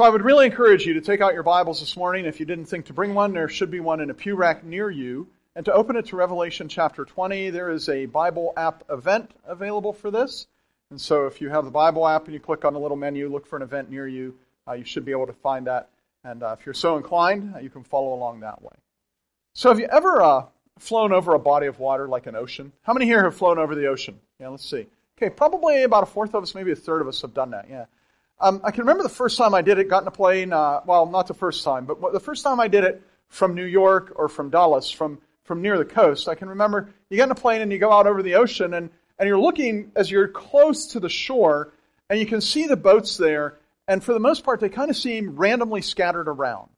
So I would really encourage you to take out your Bibles this morning. If you didn't think to bring one, there should be one in a pew rack near you. And to open it to Revelation chapter 20, there is a Bible app event available for this. And so if you have the Bible app and you click on the little menu, look for an event near you, uh, you should be able to find that. And uh, if you're so inclined, uh, you can follow along that way. So have you ever uh, flown over a body of water like an ocean? How many here have flown over the ocean? Yeah, let's see. Okay, probably about a fourth of us, maybe a third of us have done that. Yeah. Um, I can remember the first time I did it, got in a plane, uh, well, not the first time, but the first time I did it from New York or from Dallas, from, from near the coast, I can remember you get in a plane and you go out over the ocean and, and you're looking as you're close to the shore and you can see the boats there and for the most part they kind of seem randomly scattered around.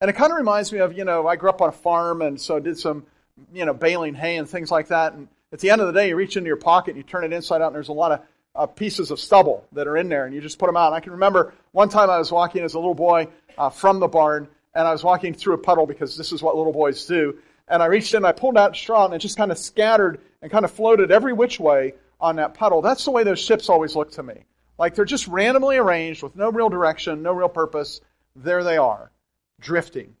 And it kind of reminds me of, you know, I grew up on a farm and so did some, you know, baling hay and things like that. And at the end of the day, you reach into your pocket and you turn it inside out and there's a lot of uh, pieces of stubble that are in there, and you just put them out. And I can remember one time I was walking as a little boy uh, from the barn, and I was walking through a puddle because this is what little boys do. And I reached in, and I pulled out straw, and it just kind of scattered and kind of floated every which way on that puddle. That's the way those ships always look to me. Like they're just randomly arranged with no real direction, no real purpose. There they are, drifting.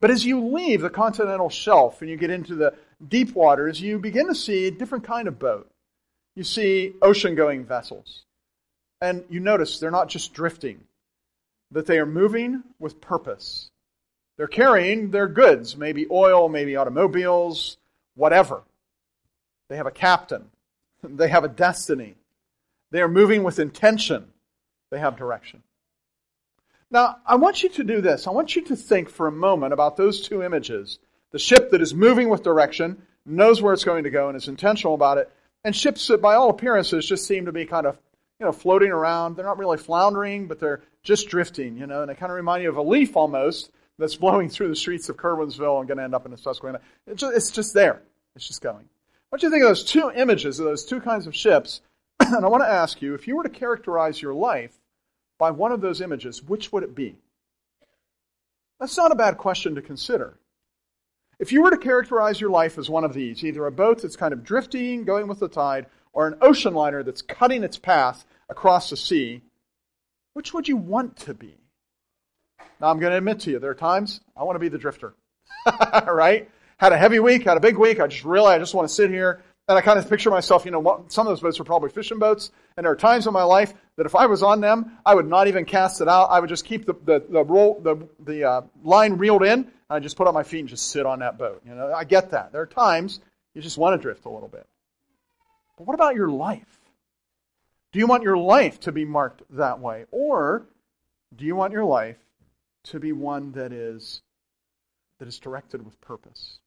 But as you leave the continental shelf and you get into the deep waters, you begin to see a different kind of boat you see ocean going vessels. And you notice they're not just drifting, that they are moving with purpose. They're carrying their goods, maybe oil, maybe automobiles, whatever. They have a captain, they have a destiny. They are moving with intention, they have direction. Now, I want you to do this. I want you to think for a moment about those two images. The ship that is moving with direction, knows where it's going to go, and is intentional about it, and ships that, by all appearances, just seem to be kind of, you know, floating around. They're not really floundering, but they're just drifting, you know, and they kind of remind you of a leaf almost that's blowing through the streets of Curwensville and going to end up in the Susquehanna. It's just, it's just there. It's just going. What do you think of those two images of those two kinds of ships? and I want to ask you, if you were to characterize your life by one of those images, which would it be? That's not a bad question to consider. If you were to characterize your life as one of these, either a boat that's kind of drifting, going with the tide, or an ocean liner that's cutting its path across the sea, which would you want to be? Now, I'm going to admit to you, there are times I want to be the drifter. right? Had a heavy week, had a big week. I just really, I just want to sit here. And I kind of picture myself, you know, some of those boats are probably fishing boats. And there are times in my life that if I was on them, I would not even cast it out. I would just keep the, the, the, roll, the, the uh, line reeled in I just put on my feet and just sit on that boat. You know, I get that. There are times you just want to drift a little bit. But what about your life? Do you want your life to be marked that way? Or do you want your life to be one that is that is directed with purpose?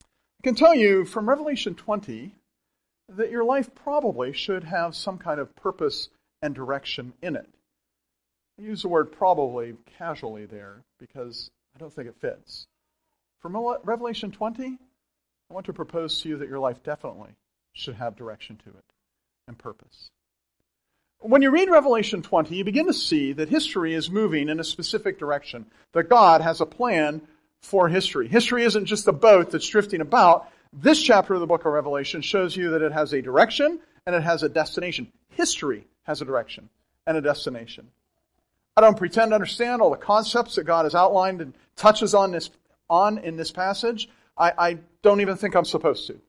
I can tell you from Revelation 20 that your life probably should have some kind of purpose and direction in it. I use the word probably casually there because I don't think it fits. From Revelation 20, I want to propose to you that your life definitely should have direction to it and purpose. When you read Revelation 20, you begin to see that history is moving in a specific direction, that God has a plan for history. History isn't just a boat that's drifting about. This chapter of the book of Revelation shows you that it has a direction and it has a destination. History has a direction and a destination. I don't pretend to understand all the concepts that God has outlined and touches on this on in this passage. I, I don't even think I'm supposed to.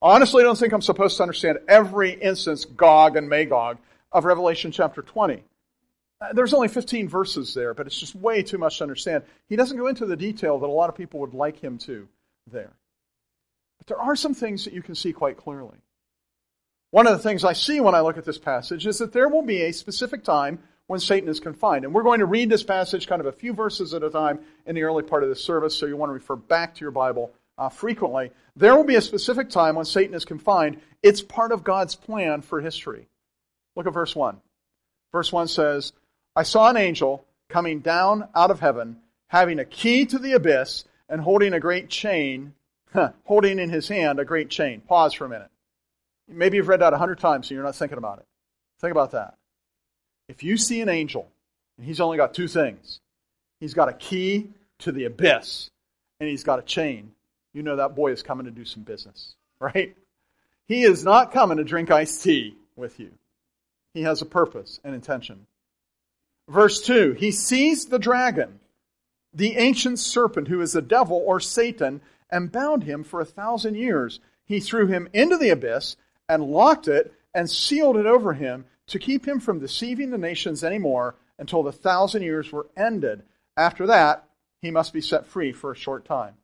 Honestly, I don't think I'm supposed to understand every instance, Gog and Magog, of Revelation chapter 20. Uh, there's only 15 verses there, but it's just way too much to understand. He doesn't go into the detail that a lot of people would like him to there. But there are some things that you can see quite clearly. One of the things I see when I look at this passage is that there will be a specific time when Satan is confined. And we're going to read this passage kind of a few verses at a time in the early part of this service, so you want to refer back to your Bible uh, frequently. There will be a specific time when Satan is confined. It's part of God's plan for history. Look at verse 1. Verse 1 says, I saw an angel coming down out of heaven, having a key to the abyss and holding a great chain, holding in his hand a great chain. Pause for a minute. Maybe you've read that a hundred times and you're not thinking about it. Think about that. If you see an angel, and he's only got two things he's got a key to the abyss, and he's got a chain, you know that boy is coming to do some business, right? He is not coming to drink iced tea with you. He has a purpose and intention. Verse 2 He seized the dragon, the ancient serpent who is the devil or Satan, and bound him for a thousand years. He threw him into the abyss and locked it and sealed it over him to keep him from deceiving the nations anymore until the thousand years were ended. After that, he must be set free for a short time.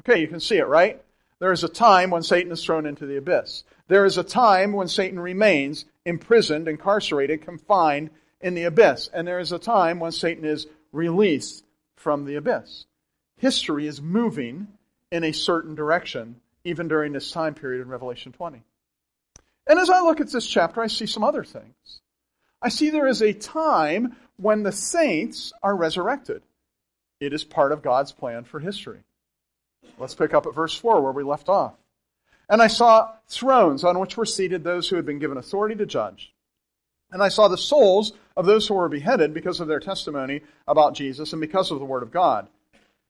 Okay, you can see it, right? There is a time when Satan is thrown into the abyss. There is a time when Satan remains imprisoned, incarcerated, confined in the abyss. And there is a time when Satan is released from the abyss. History is moving in a certain direction, even during this time period in Revelation 20. And as I look at this chapter, I see some other things. I see there is a time when the saints are resurrected. It is part of God's plan for history. Let's pick up at verse 4 where we left off. And I saw thrones on which were seated those who had been given authority to judge. And I saw the souls of those who were beheaded because of their testimony about Jesus and because of the word of God.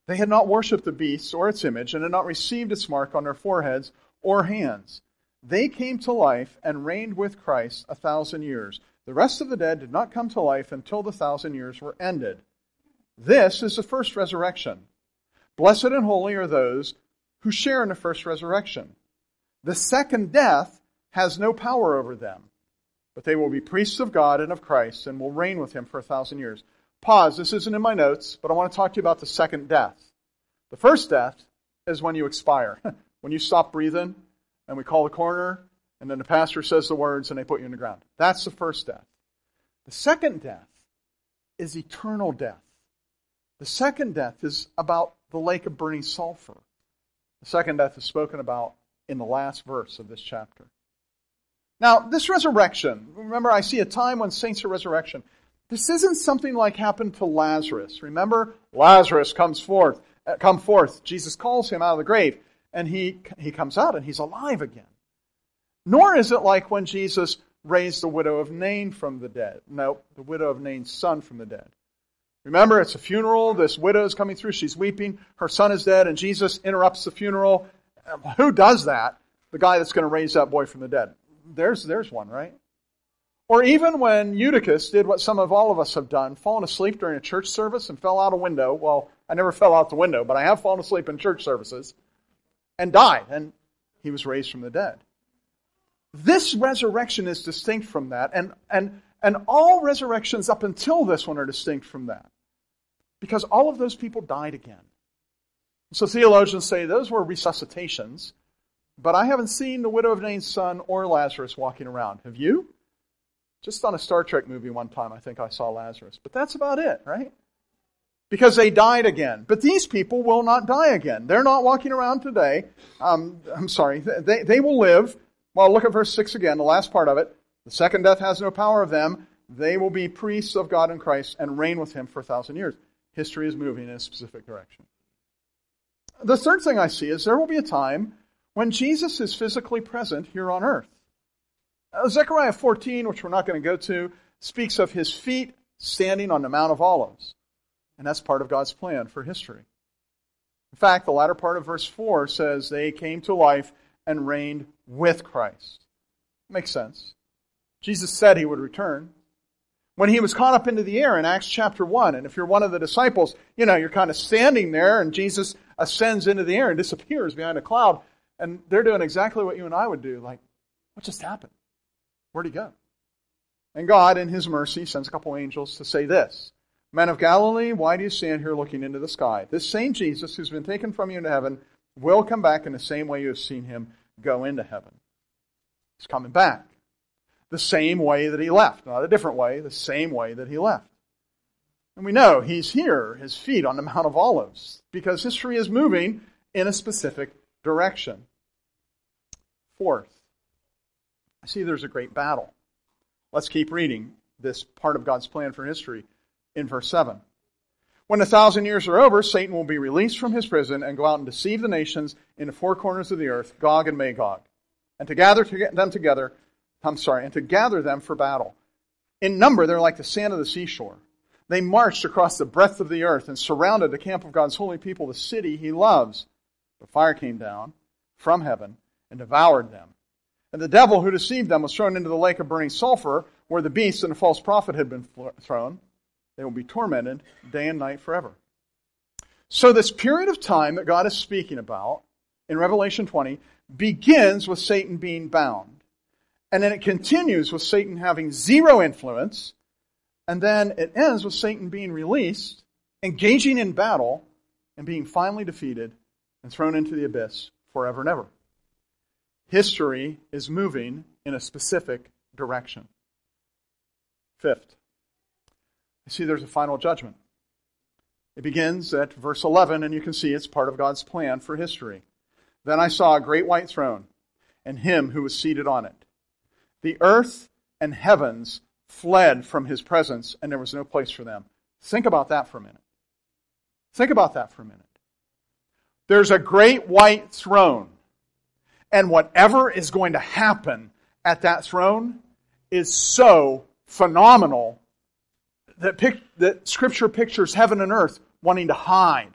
They had not worshipped the beast or its image and had not received its mark on their foreheads or hands. They came to life and reigned with Christ a thousand years. The rest of the dead did not come to life until the thousand years were ended. This is the first resurrection. Blessed and holy are those who share in the first resurrection. The second death has no power over them, but they will be priests of God and of Christ and will reign with him for a thousand years. Pause. This isn't in my notes, but I want to talk to you about the second death. The first death is when you expire, when you stop breathing, and we call the coroner, and then the pastor says the words, and they put you in the ground. That's the first death. The second death is eternal death. The second death is about the lake of burning sulfur. The second death is spoken about in the last verse of this chapter. Now, this resurrection, remember, I see a time when saints are resurrection. This isn't something like happened to Lazarus. Remember, Lazarus comes forth, uh, come forth. Jesus calls him out of the grave, and he, he comes out and he's alive again. Nor is it like when Jesus raised the widow of Nain from the dead. No, the widow of Nain's son from the dead. Remember, it's a funeral. This widow is coming through. She's weeping. Her son is dead, and Jesus interrupts the funeral. Um, who does that? The guy that's going to raise that boy from the dead. There's, there's one, right? Or even when Eutychus did what some of all of us have done, fallen asleep during a church service and fell out a window. Well, I never fell out the window, but I have fallen asleep in church services and died, and he was raised from the dead. This resurrection is distinct from that, and, and, and all resurrections up until this one are distinct from that because all of those people died again. So theologians say those were resuscitations, but I haven't seen the widow of Nain's son or Lazarus walking around. Have you? Just on a Star Trek movie one time, I think I saw Lazarus. But that's about it, right? Because they died again. But these people will not die again. They're not walking around today. Um, I'm sorry. They, they will live. Well, look at verse 6 again, the last part of it. The second death has no power of them. They will be priests of God and Christ and reign with him for a thousand years history is moving in a specific direction. The third thing I see is there will be a time when Jesus is physically present here on earth. Uh, Zechariah 14, which we're not going to go to, speaks of his feet standing on the Mount of Olives. And that's part of God's plan for history. In fact, the latter part of verse 4 says they came to life and reigned with Christ. Makes sense. Jesus said he would return when he was caught up into the air in Acts chapter 1. And if you're one of the disciples, you know, you're kind of standing there and Jesus ascends into the air and disappears behind a cloud. And they're doing exactly what you and I would do. Like, what just happened? Where'd he go? And God, in his mercy, sends a couple angels to say this Men of Galilee, why do you stand here looking into the sky? This same Jesus who's been taken from you into heaven will come back in the same way you have seen him go into heaven. He's coming back the same way that he left. Not a different way, the same way that he left. And we know he's here, his feet on the Mount of Olives, because history is moving in a specific direction. Fourth, I see there's a great battle. Let's keep reading this part of God's plan for history in verse 7. When a thousand years are over, Satan will be released from his prison and go out and deceive the nations in the four corners of the earth, Gog and Magog, and to gather them together I'm sorry, and to gather them for battle. In number, they're like the sand of the seashore. They marched across the breadth of the earth and surrounded the camp of God's holy people, the city he loves. The fire came down from heaven and devoured them. And the devil who deceived them was thrown into the lake of burning sulfur, where the beast and the false prophet had been thrown. They will be tormented day and night forever. So, this period of time that God is speaking about in Revelation 20 begins with Satan being bound. And then it continues with Satan having zero influence. And then it ends with Satan being released, engaging in battle, and being finally defeated and thrown into the abyss forever and ever. History is moving in a specific direction. Fifth, see there's a final judgment. It begins at verse 11, and you can see it's part of God's plan for history. Then I saw a great white throne, and him who was seated on it. The earth and heavens fled from his presence, and there was no place for them. Think about that for a minute. Think about that for a minute. There's a great white throne, and whatever is going to happen at that throne is so phenomenal that, pic- that Scripture pictures heaven and earth wanting to hide.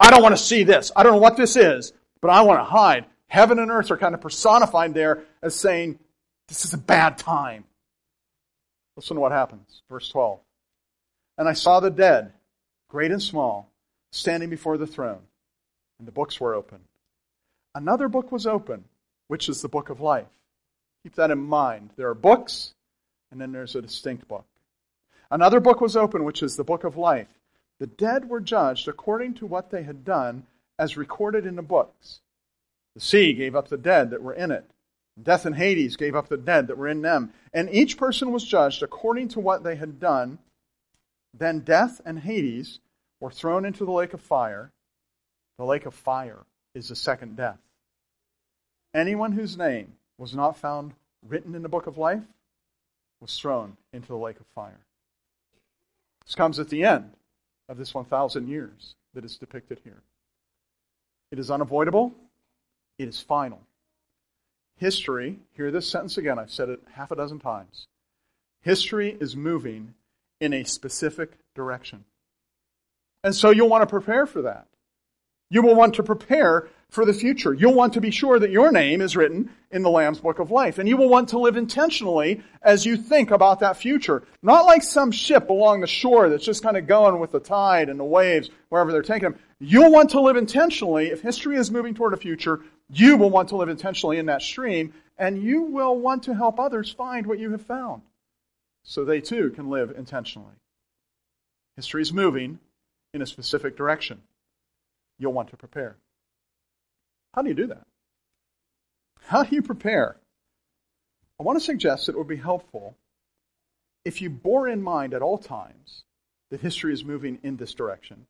I don't want to see this. I don't know what this is, but I want to hide. Heaven and earth are kind of personified there as saying, this is a bad time. Listen to what happens. Verse 12. And I saw the dead, great and small, standing before the throne, and the books were open. Another book was open, which is the book of life. Keep that in mind. There are books, and then there's a distinct book. Another book was open, which is the book of life. The dead were judged according to what they had done, as recorded in the books. The sea gave up the dead that were in it. Death and Hades gave up the dead that were in them. And each person was judged according to what they had done. Then death and Hades were thrown into the lake of fire. The lake of fire is the second death. Anyone whose name was not found written in the book of life was thrown into the lake of fire. This comes at the end of this 1,000 years that is depicted here. It is unavoidable, it is final. History, hear this sentence again, I've said it half a dozen times. History is moving in a specific direction. And so you'll want to prepare for that. You will want to prepare for the future. You'll want to be sure that your name is written in the Lamb's Book of Life. And you will want to live intentionally as you think about that future. Not like some ship along the shore that's just kind of going with the tide and the waves wherever they're taking them. You'll want to live intentionally. If history is moving toward a future, you will want to live intentionally in that stream, and you will want to help others find what you have found so they too can live intentionally. History is moving in a specific direction. You'll want to prepare. How do you do that? How do you prepare? I want to suggest that it would be helpful if you bore in mind at all times that history is moving in this direction,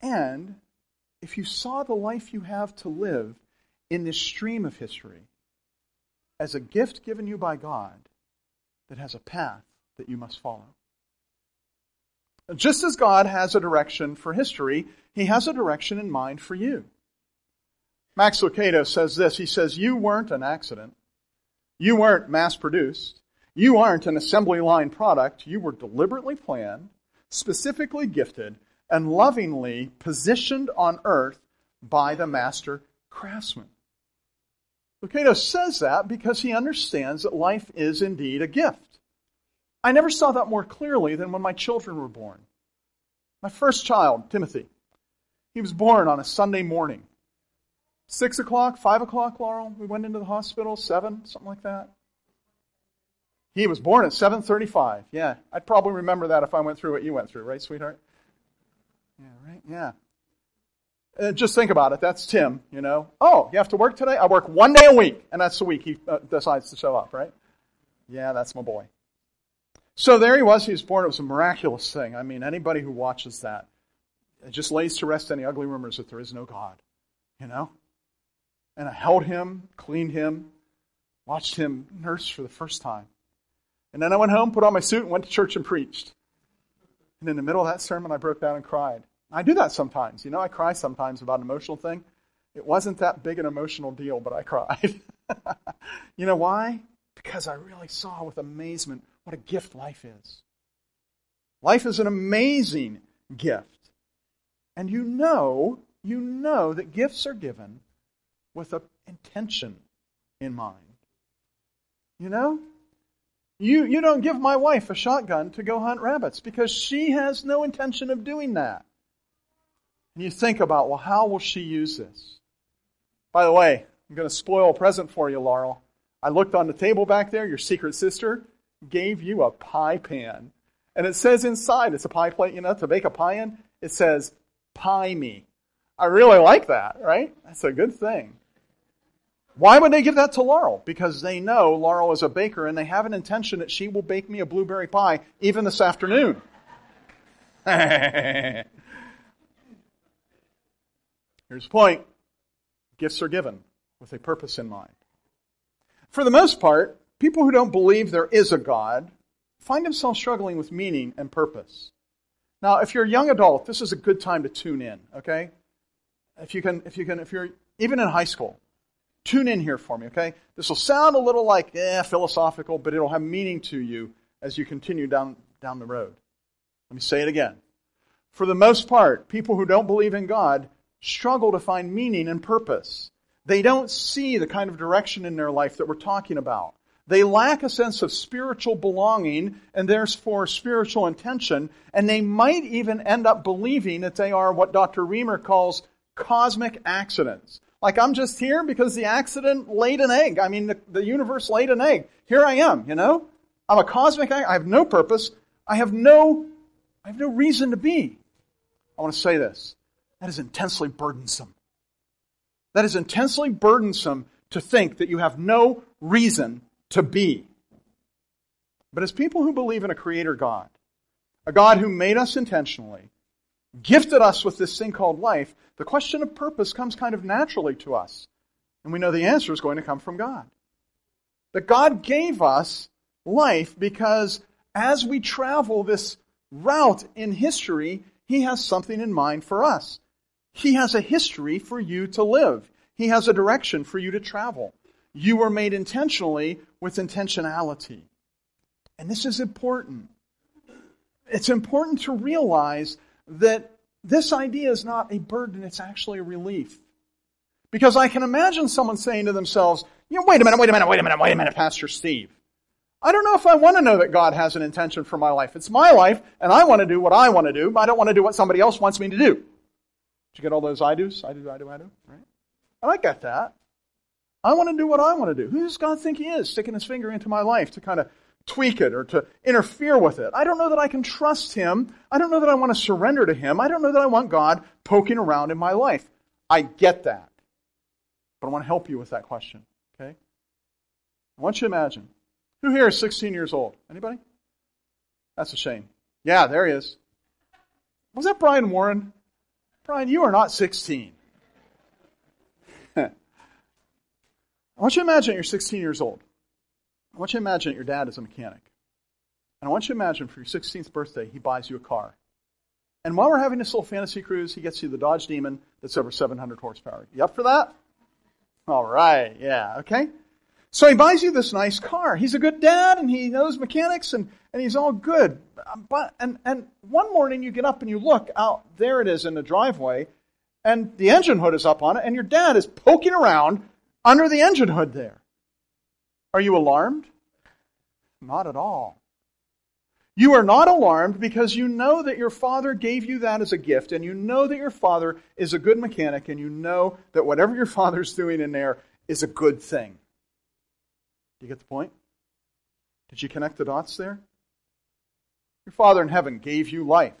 and if you saw the life you have to live in this stream of history as a gift given you by God that has a path that you must follow. Just as God has a direction for history, He has a direction in mind for you. Max Lucado says this. He says, You weren't an accident. You weren't mass produced. You aren't an assembly line product. You were deliberately planned, specifically gifted, and lovingly positioned on earth by the master craftsman. Lucado says that because he understands that life is indeed a gift. I never saw that more clearly than when my children were born. My first child, Timothy, he was born on a Sunday morning. Six o'clock, five o'clock, Laurel. We went into the hospital, seven, something like that. He was born at 7:35. Yeah, I'd probably remember that if I went through what you went through, right, sweetheart? Yeah, right. Yeah. Uh, just think about it. That's Tim. You know. Oh, you have to work today? I work one day a week, and that's the week he uh, decides to show up, right? Yeah, that's my boy. So there he was. He was born. It was a miraculous thing. I mean, anybody who watches that, just lays to rest any ugly rumors that there is no God. You know. And I held him, cleaned him, watched him nurse for the first time. And then I went home, put on my suit, and went to church and preached. And in the middle of that sermon, I broke down and cried. I do that sometimes. You know, I cry sometimes about an emotional thing. It wasn't that big an emotional deal, but I cried. you know why? Because I really saw with amazement what a gift life is. Life is an amazing gift. And you know, you know that gifts are given with an intention in mind. You know? You, you don't give my wife a shotgun to go hunt rabbits because she has no intention of doing that. And you think about, well, how will she use this? By the way, I'm going to spoil a present for you, Laurel. I looked on the table back there. Your secret sister gave you a pie pan. And it says inside, it's a pie plate, you know, to bake a pie in. It says, pie me. I really like that, right? That's a good thing. Why would they give that to Laurel? Because they know Laurel is a baker and they have an intention that she will bake me a blueberry pie even this afternoon. Here's the point gifts are given with a purpose in mind. For the most part, people who don't believe there is a God find themselves struggling with meaning and purpose. Now, if you're a young adult, this is a good time to tune in, okay? If you can, if you can, if you're even in high school, tune in here for me, okay? This will sound a little like, eh, philosophical, but it'll have meaning to you as you continue down, down the road. Let me say it again. For the most part, people who don't believe in God struggle to find meaning and purpose. They don't see the kind of direction in their life that we're talking about. They lack a sense of spiritual belonging and therefore spiritual intention, and they might even end up believing that they are what Dr. Reamer calls cosmic accidents. Like I'm just here because the accident laid an egg. I mean, the, the universe laid an egg. Here I am, you know? I'm a cosmic egg. I have no purpose. I have no, I have no reason to be. I want to say this. That is intensely burdensome. That is intensely burdensome to think that you have no reason to be. But as people who believe in a creator God, a God who made us intentionally, gifted us with this thing called life, the question of purpose comes kind of naturally to us. And we know the answer is going to come from God. That God gave us life because as we travel this route in history, He has something in mind for us. He has a history for you to live. He has a direction for you to travel. You were made intentionally with intentionality. And this is important. It's important to realize that this idea is not a burden, it's actually a relief. Because I can imagine someone saying to themselves, you know, wait a minute, wait a minute, wait a minute, wait a minute, Pastor Steve. I don't know if I want to know that God has an intention for my life. It's my life, and I want to do what I want to do, but I don't want to do what somebody else wants me to do. Did you get all those I do's? I do, I do, I do, right? And I get that. I want to do what I want to do. Who does God think He is, sticking His finger into my life to kind of tweak it or to interfere with it? I don't know that I can trust Him. I don't know that I want to surrender to Him. I don't know that I want God poking around in my life. I get that. But I want to help you with that question, okay? I want you to imagine. Who here is 16 years old? Anybody? That's a shame. Yeah, there he is. Was that Brian Warren? Brian, you are not 16. I want you to imagine you're 16 years old. I want you to imagine that your dad is a mechanic. And I want you to imagine for your 16th birthday, he buys you a car. And while we're having this little fantasy cruise, he gets you the Dodge Demon that's over 700 horsepower. You up for that? All right, yeah, okay. So he buys you this nice car. He's a good dad and he knows mechanics and, and he's all good. Um, but, and, and one morning you get up and you look out, there it is in the driveway, and the engine hood is up on it, and your dad is poking around under the engine hood there. Are you alarmed? Not at all. You are not alarmed because you know that your father gave you that as a gift, and you know that your father is a good mechanic, and you know that whatever your father's doing in there is a good thing. Do you get the point? Did you connect the dots there? Your father in heaven gave you life.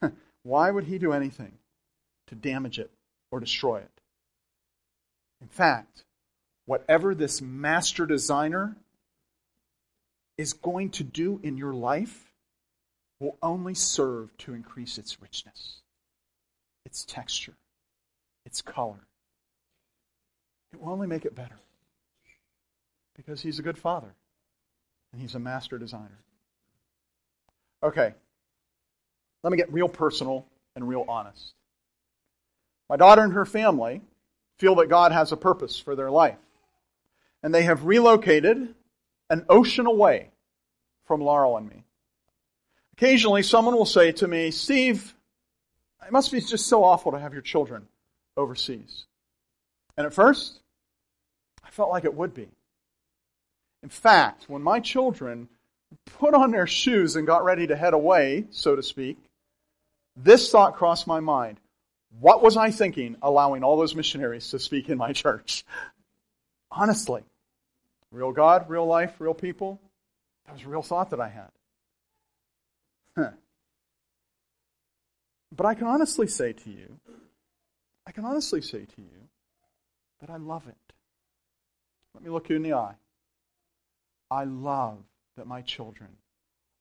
Why would he do anything to damage it or destroy it? In fact, whatever this master designer is going to do in your life will only serve to increase its richness, its texture, its color. It will only make it better because he's a good father and he's a master designer. Okay, let me get real personal and real honest. My daughter and her family feel that God has a purpose for their life. And they have relocated an ocean away from Laurel and me. Occasionally, someone will say to me, Steve, it must be just so awful to have your children overseas. And at first, I felt like it would be. In fact, when my children put on their shoes and got ready to head away, so to speak, this thought crossed my mind. What was I thinking allowing all those missionaries to speak in my church? Honestly. Real God, real life, real people. That was a real thought that I had. Huh. But I can honestly say to you, I can honestly say to you that I love it. Let me look you in the eye. I love that my children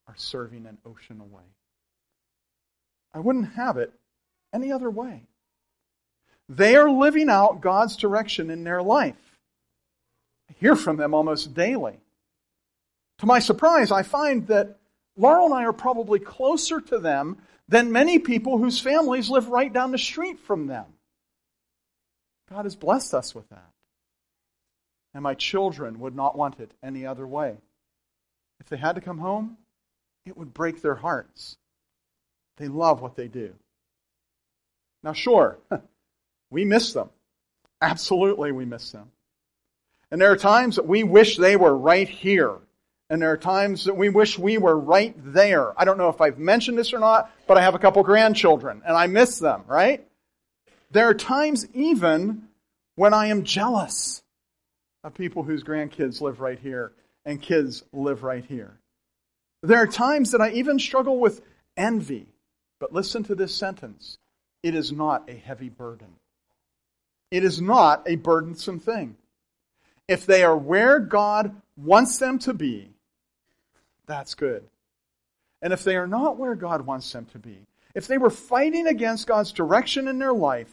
are serving an ocean away. I wouldn't have it any other way. They are living out God's direction in their life. Hear from them almost daily. To my surprise, I find that Laurel and I are probably closer to them than many people whose families live right down the street from them. God has blessed us with that. And my children would not want it any other way. If they had to come home, it would break their hearts. They love what they do. Now, sure, we miss them. Absolutely, we miss them. And there are times that we wish they were right here. And there are times that we wish we were right there. I don't know if I've mentioned this or not, but I have a couple grandchildren and I miss them, right? There are times even when I am jealous of people whose grandkids live right here and kids live right here. There are times that I even struggle with envy. But listen to this sentence it is not a heavy burden. It is not a burdensome thing. If they are where God wants them to be, that's good. And if they are not where God wants them to be, if they were fighting against God's direction in their life,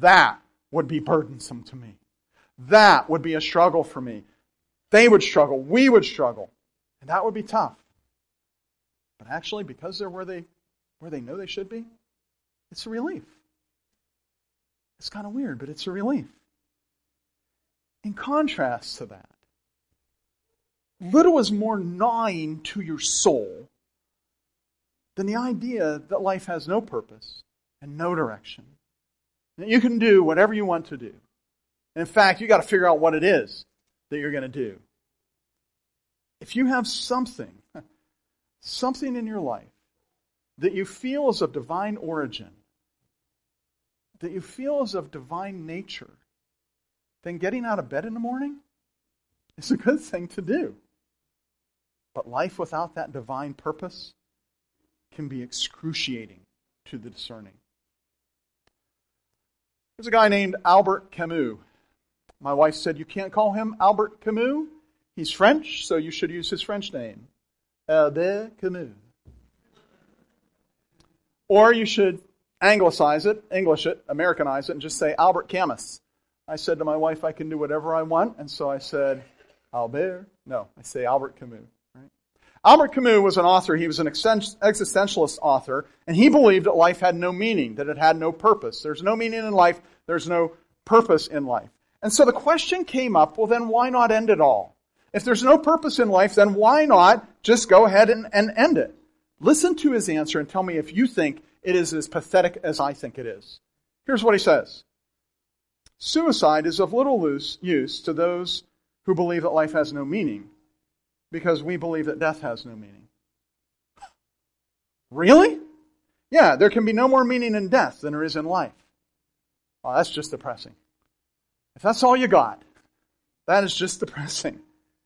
that would be burdensome to me. That would be a struggle for me. They would struggle. We would struggle. And that would be tough. But actually, because they're where they, where they know they should be, it's a relief. It's kind of weird, but it's a relief. In contrast to that, little is more gnawing to your soul than the idea that life has no purpose and no direction. That you can do whatever you want to do. And in fact, you got to figure out what it is that you're going to do. If you have something, something in your life that you feel is of divine origin, that you feel is of divine nature, then getting out of bed in the morning is a good thing to do. But life without that divine purpose can be excruciating to the discerning. There's a guy named Albert Camus. My wife said, You can't call him Albert Camus. He's French, so you should use his French name, Albert Camus. Or you should anglicize it, English it, Americanize it, and just say Albert Camus. I said to my wife, I can do whatever I want, and so I said, Albert. No, I say Albert Camus. Right? Albert Camus was an author. He was an existentialist author, and he believed that life had no meaning, that it had no purpose. There's no meaning in life. There's no purpose in life. And so the question came up, well, then why not end it all? If there's no purpose in life, then why not just go ahead and, and end it? Listen to his answer and tell me if you think it is as pathetic as I think it is. Here's what he says. Suicide is of little use to those who believe that life has no meaning because we believe that death has no meaning. Really? Yeah, there can be no more meaning in death than there is in life. Well, that's just depressing. If that's all you got, that is just depressing.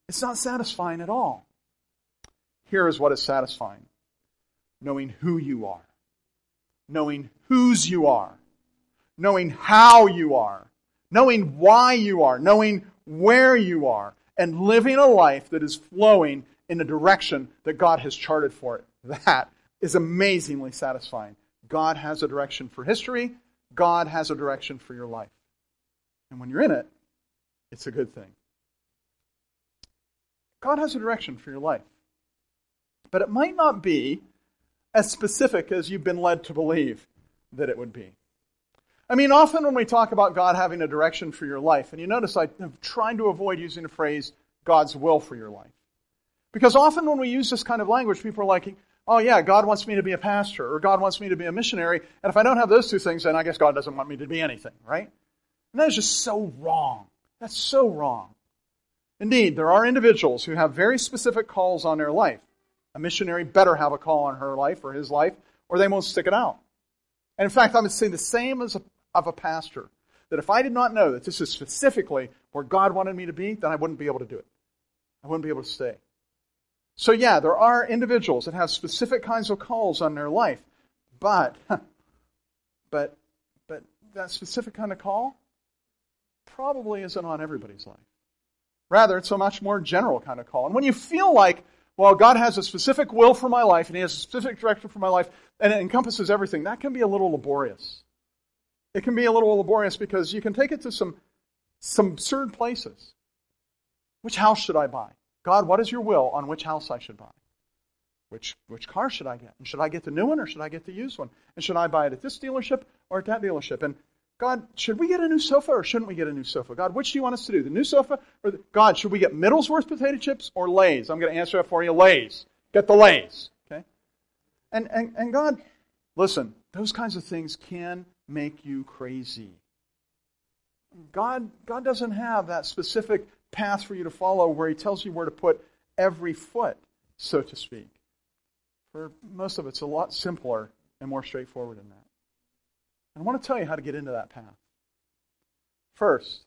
It's not satisfying at all. Here is what is satisfying knowing who you are, knowing whose you are, knowing how you are, knowing why you are, knowing where you are, and living a life that is flowing in the direction that God has charted for it. That is amazingly satisfying. God has a direction for history, God has a direction for your life. And when you're in it, it's a good thing. God has a direction for your life. But it might not be as specific as you've been led to believe that it would be. I mean, often when we talk about God having a direction for your life, and you notice I am trying to avoid using the phrase God's will for your life. Because often when we use this kind of language, people are like, oh yeah, God wants me to be a pastor, or God wants me to be a missionary, and if I don't have those two things, then I guess God doesn't want me to be anything, right? And that is just so wrong. That's so wrong. Indeed, there are individuals who have very specific calls on their life. A missionary better have a call on her life or his life, or they won't stick it out. And in fact, I would say the same as a, of a pastor. That if I did not know that this is specifically where God wanted me to be, then I wouldn't be able to do it. I wouldn't be able to stay. So yeah, there are individuals that have specific kinds of calls on their life, but, but, but that specific kind of call probably isn't on everybody's life. Rather, it's a much more general kind of call. And when you feel like, well, God has a specific will for my life and He has a specific direction for my life and it encompasses everything, that can be a little laborious. It can be a little laborious because you can take it to some, some absurd places. Which house should I buy? God, what is your will on which house I should buy? Which, which car should I get? And should I get the new one or should I get the used one? And should I buy it at this dealership or at that dealership? And God, should we get a new sofa or shouldn't we get a new sofa? God, which do you want us to do? The new sofa or the, God, should we get Middlesworth potato chips or Lay's? I'm going to answer that for you. Lay's. Get the Lay's. Okay? And, and, and God, listen, those kinds of things can make you crazy. God, God doesn't have that specific path for you to follow where He tells you where to put every foot, so to speak. For most of it's a lot simpler and more straightforward than that. I want to tell you how to get into that path. First,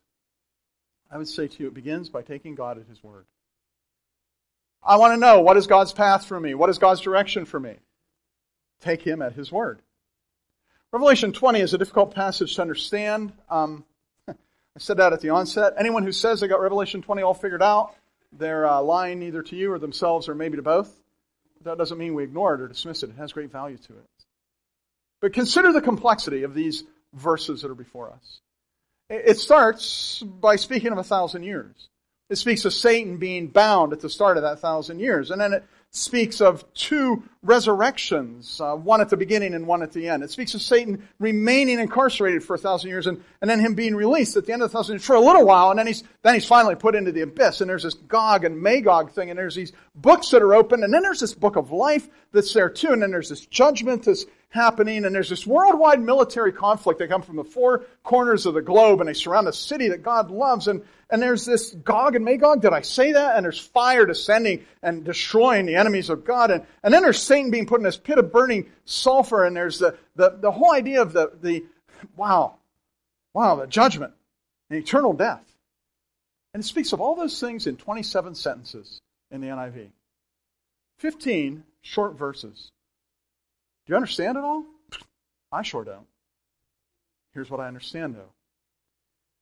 I would say to you, it begins by taking God at His word. I want to know what is God's path for me? What is God's direction for me? Take Him at His word. Revelation 20 is a difficult passage to understand. Um, I said that at the onset. Anyone who says they got Revelation 20 all figured out, they're uh, lying either to you or themselves or maybe to both. That doesn't mean we ignore it or dismiss it. It has great value to it. But consider the complexity of these verses that are before us. It starts by speaking of a thousand years. It speaks of Satan being bound at the start of that thousand years. And then it speaks of two resurrections, uh, one at the beginning and one at the end. It speaks of Satan remaining incarcerated for a thousand years and, and then him being released at the end of the thousand years for a little while, and then he's, then he's finally put into the abyss. And there's this Gog and Magog thing, and there's these books that are open, and then there's this book of life that's there too, and then there's this judgment that's happening, and there's this worldwide military conflict. They come from the four corners of the globe, and they surround the city that God loves, and, and there's this Gog and Magog. Did I say that? And there's fire descending and destroying the enemies of God, and, and then there's Satan being put in this pit of burning sulfur, and there's the, the, the whole idea of the, the, wow, wow, the judgment and eternal death. And it speaks of all those things in 27 sentences in the NIV. 15 short verses. You understand it all? I sure don't. Here's what I understand, though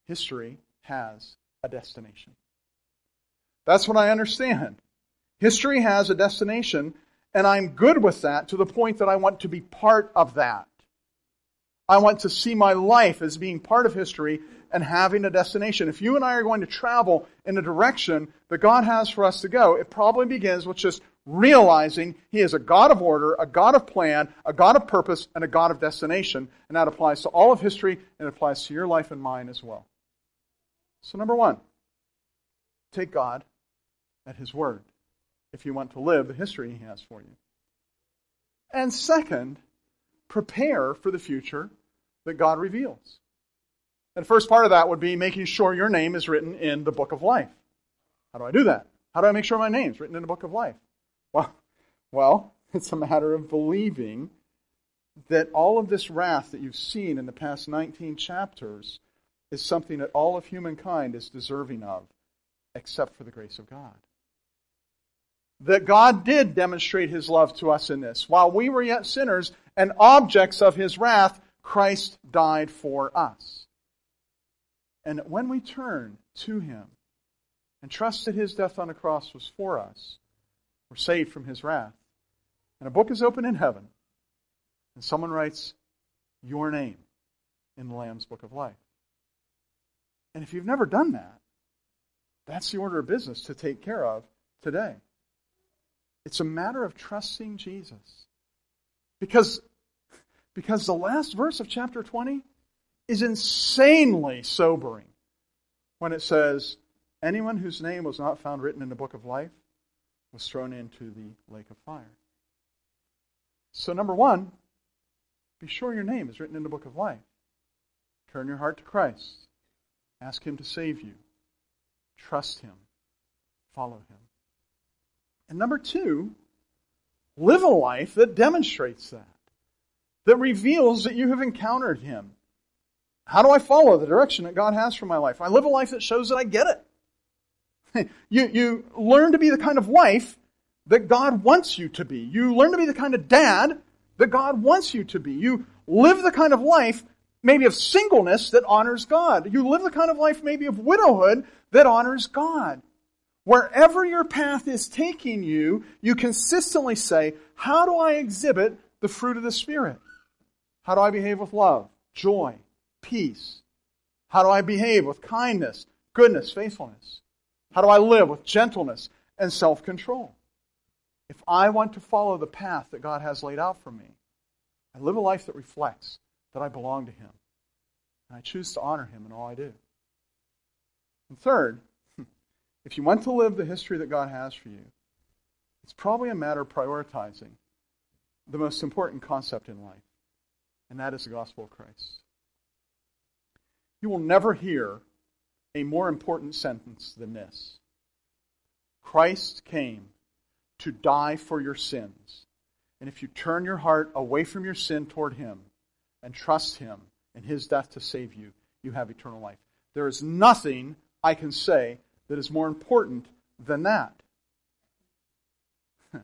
history has a destination. That's what I understand. History has a destination, and I'm good with that to the point that I want to be part of that. I want to see my life as being part of history and having a destination. If you and I are going to travel in the direction that God has for us to go, it probably begins with just realizing He is a God of order, a God of plan, a God of purpose, and a God of destination. And that applies to all of history and it applies to your life and mine as well. So, number one, take God at His word if you want to live the history He has for you. And second, prepare for the future that God reveals. And the first part of that would be making sure your name is written in the book of life. How do I do that? How do I make sure my name's written in the book of life? Well, well, it's a matter of believing that all of this wrath that you've seen in the past 19 chapters is something that all of humankind is deserving of, except for the grace of God. That God did demonstrate his love to us in this. While we were yet sinners and objects of his wrath, Christ died for us. And when we turn to him and trust that his death on the cross was for us, we're saved from his wrath. And a book is open in heaven, and someone writes your name in the Lamb's book of life. And if you've never done that, that's the order of business to take care of today. It's a matter of trusting Jesus. Because, because the last verse of chapter 20 is insanely sobering when it says, Anyone whose name was not found written in the book of life was thrown into the lake of fire. So, number one, be sure your name is written in the book of life. Turn your heart to Christ. Ask Him to save you. Trust Him. follow him. And number two, live a life that demonstrates that, that reveals that you have encountered him. How do I follow the direction that God has for my life? I live a life that shows that I get it. you, you learn to be the kind of wife that God wants you to be. You learn to be the kind of dad that God wants you to be. You live the kind of life maybe of singleness that honors God. You live the kind of life maybe of widowhood that honors God. Wherever your path is taking you, you consistently say, how do I exhibit the fruit of the Spirit? How do I behave with love, joy, peace? How do I behave with kindness, goodness, faithfulness? How do I live with gentleness and self-control? If I want to follow the path that God has laid out for me, I live a life that reflects that I belong to Him. And I choose to honor Him in all I do. And third, if you want to live the history that God has for you, it's probably a matter of prioritizing the most important concept in life, and that is the gospel of Christ. You will never hear a more important sentence than this Christ came to die for your sins. And if you turn your heart away from your sin toward Him and trust Him and His death to save you, you have eternal life. There is nothing I can say that is more important than that.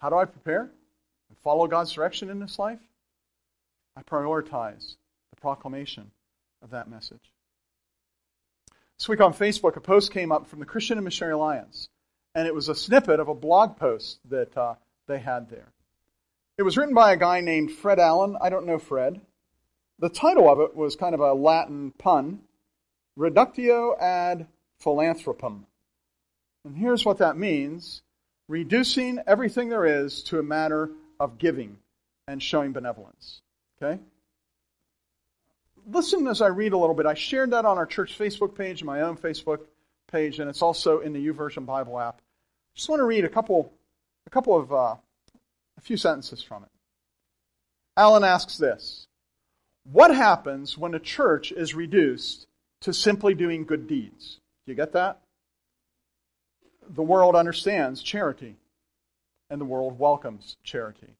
How do I prepare and follow God's direction in this life? I prioritize the proclamation of that message. This week on Facebook, a post came up from the Christian and Missionary Alliance, and it was a snippet of a blog post that uh, they had there. It was written by a guy named Fred Allen. I don't know Fred. The title of it was kind of a Latin pun Reductio ad Philanthropum. And here's what that means reducing everything there is to a matter of giving and showing benevolence. Okay? Listen as I read a little bit. I shared that on our church Facebook page, my own Facebook page, and it's also in the YouVersion Bible app. I just want to read a couple, a couple of, uh, a few sentences from it. Allen asks this What happens when a church is reduced to simply doing good deeds? Do you get that? The world understands charity, and the world welcomes charity.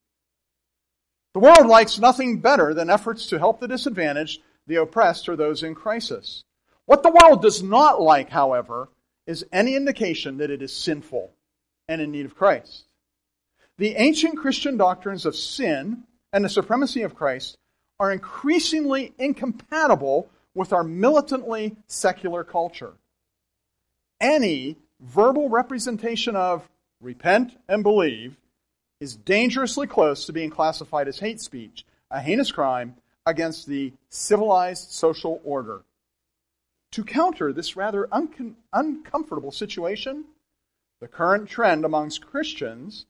The world likes nothing better than efforts to help the disadvantaged, the oppressed, or those in crisis. What the world does not like, however, is any indication that it is sinful and in need of Christ. The ancient Christian doctrines of sin and the supremacy of Christ are increasingly incompatible with our militantly secular culture. Any verbal representation of repent and believe is dangerously close to being classified as hate speech, a heinous crime against the civilized social order. To counter this rather uncom- uncomfortable situation, the current trend amongst Christians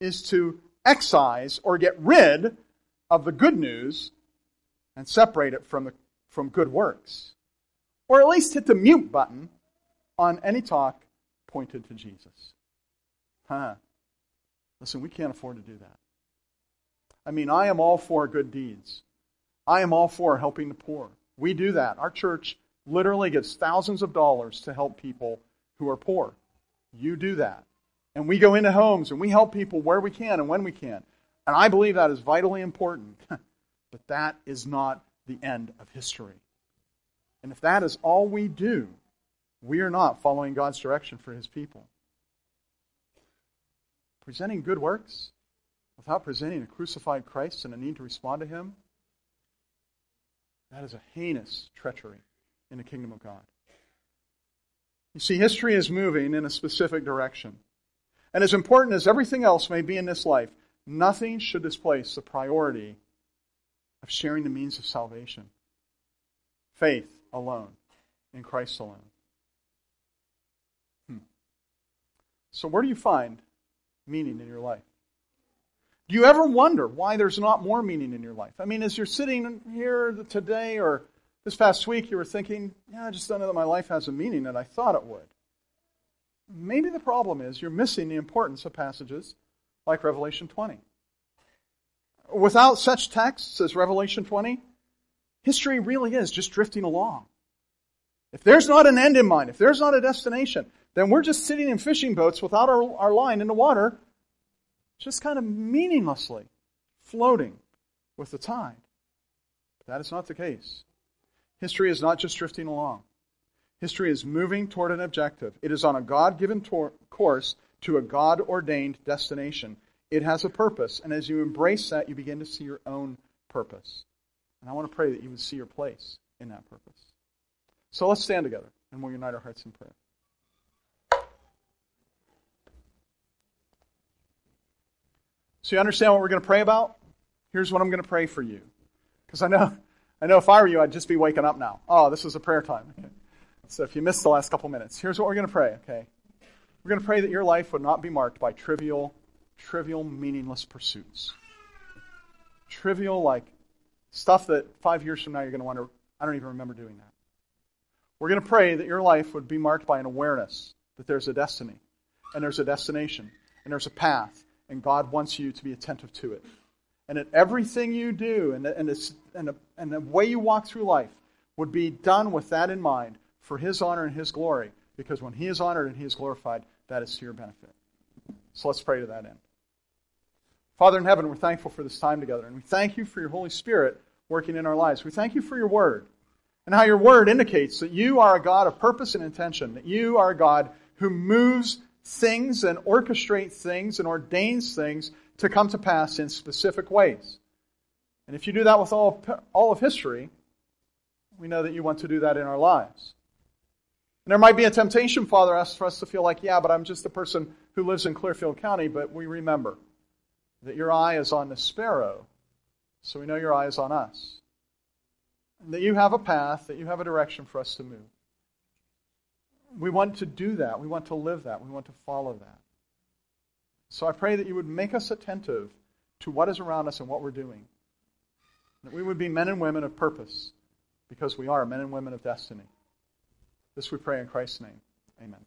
is to excise or get rid of the good news and separate it from, the, from good works. Or at least hit the mute button on any talk pointed to Jesus. Huh. Listen, we can't afford to do that. I mean, I am all for good deeds. I am all for helping the poor. We do that. Our church literally gets thousands of dollars to help people who are poor. You do that. And we go into homes and we help people where we can and when we can. And I believe that is vitally important. but that is not the end of history. And if that is all we do, we are not following God's direction for his people. Presenting good works without presenting a crucified Christ and a need to respond to him, that is a heinous treachery in the kingdom of God. You see, history is moving in a specific direction. And as important as everything else may be in this life, nothing should displace the priority of sharing the means of salvation. Faith alone, in Christ alone. Hmm. So, where do you find meaning in your life? Do you ever wonder why there's not more meaning in your life? I mean, as you're sitting here today or this past week, you were thinking, yeah, I just don't know that my life has a meaning that I thought it would. Maybe the problem is you're missing the importance of passages like Revelation 20. Without such texts as Revelation 20, history really is just drifting along. If there's not an end in mind, if there's not a destination, then we're just sitting in fishing boats without our, our line in the water, just kind of meaninglessly floating with the tide. But that is not the case. History is not just drifting along. History is moving toward an objective. It is on a God given tor- course to a God ordained destination. It has a purpose, and as you embrace that, you begin to see your own purpose. And I want to pray that you would see your place in that purpose. So let's stand together and we'll unite our hearts in prayer. So you understand what we're going to pray about? Here's what I'm going to pray for you. Because I know, I know if I were you, I'd just be waking up now. Oh, this is a prayer time. Okay. So if you missed the last couple minutes, here's what we're going to pray, okay? We're going to pray that your life would not be marked by trivial, trivial, meaningless pursuits. Trivial, like stuff that five years from now you're going to wonder, I don't even remember doing that. We're going to pray that your life would be marked by an awareness that there's a destiny, and there's a destination, and there's a path, and God wants you to be attentive to it. And that everything you do and the, and, the, and, the, and the way you walk through life would be done with that in mind for His honor and His glory, because when He is honored and He is glorified, that is to your benefit. So let's pray to that end. Father in heaven, we're thankful for this time together, and we thank you for your Holy Spirit working in our lives. We thank you for your word and how your word indicates that you are a God of purpose and intention, that you are a God who moves things and orchestrates things and ordains things to come to pass in specific ways. And if you do that with all of, all of history, we know that you want to do that in our lives. And there might be a temptation, Father, asks for us to feel like, yeah, but I'm just a person who lives in Clearfield County, but we remember that your eye is on the sparrow, so we know your eye is on us. And that you have a path, that you have a direction for us to move. We want to do that. We want to live that. We want to follow that. So I pray that you would make us attentive to what is around us and what we're doing. That we would be men and women of purpose because we are men and women of destiny. This we pray in Christ's name. Amen.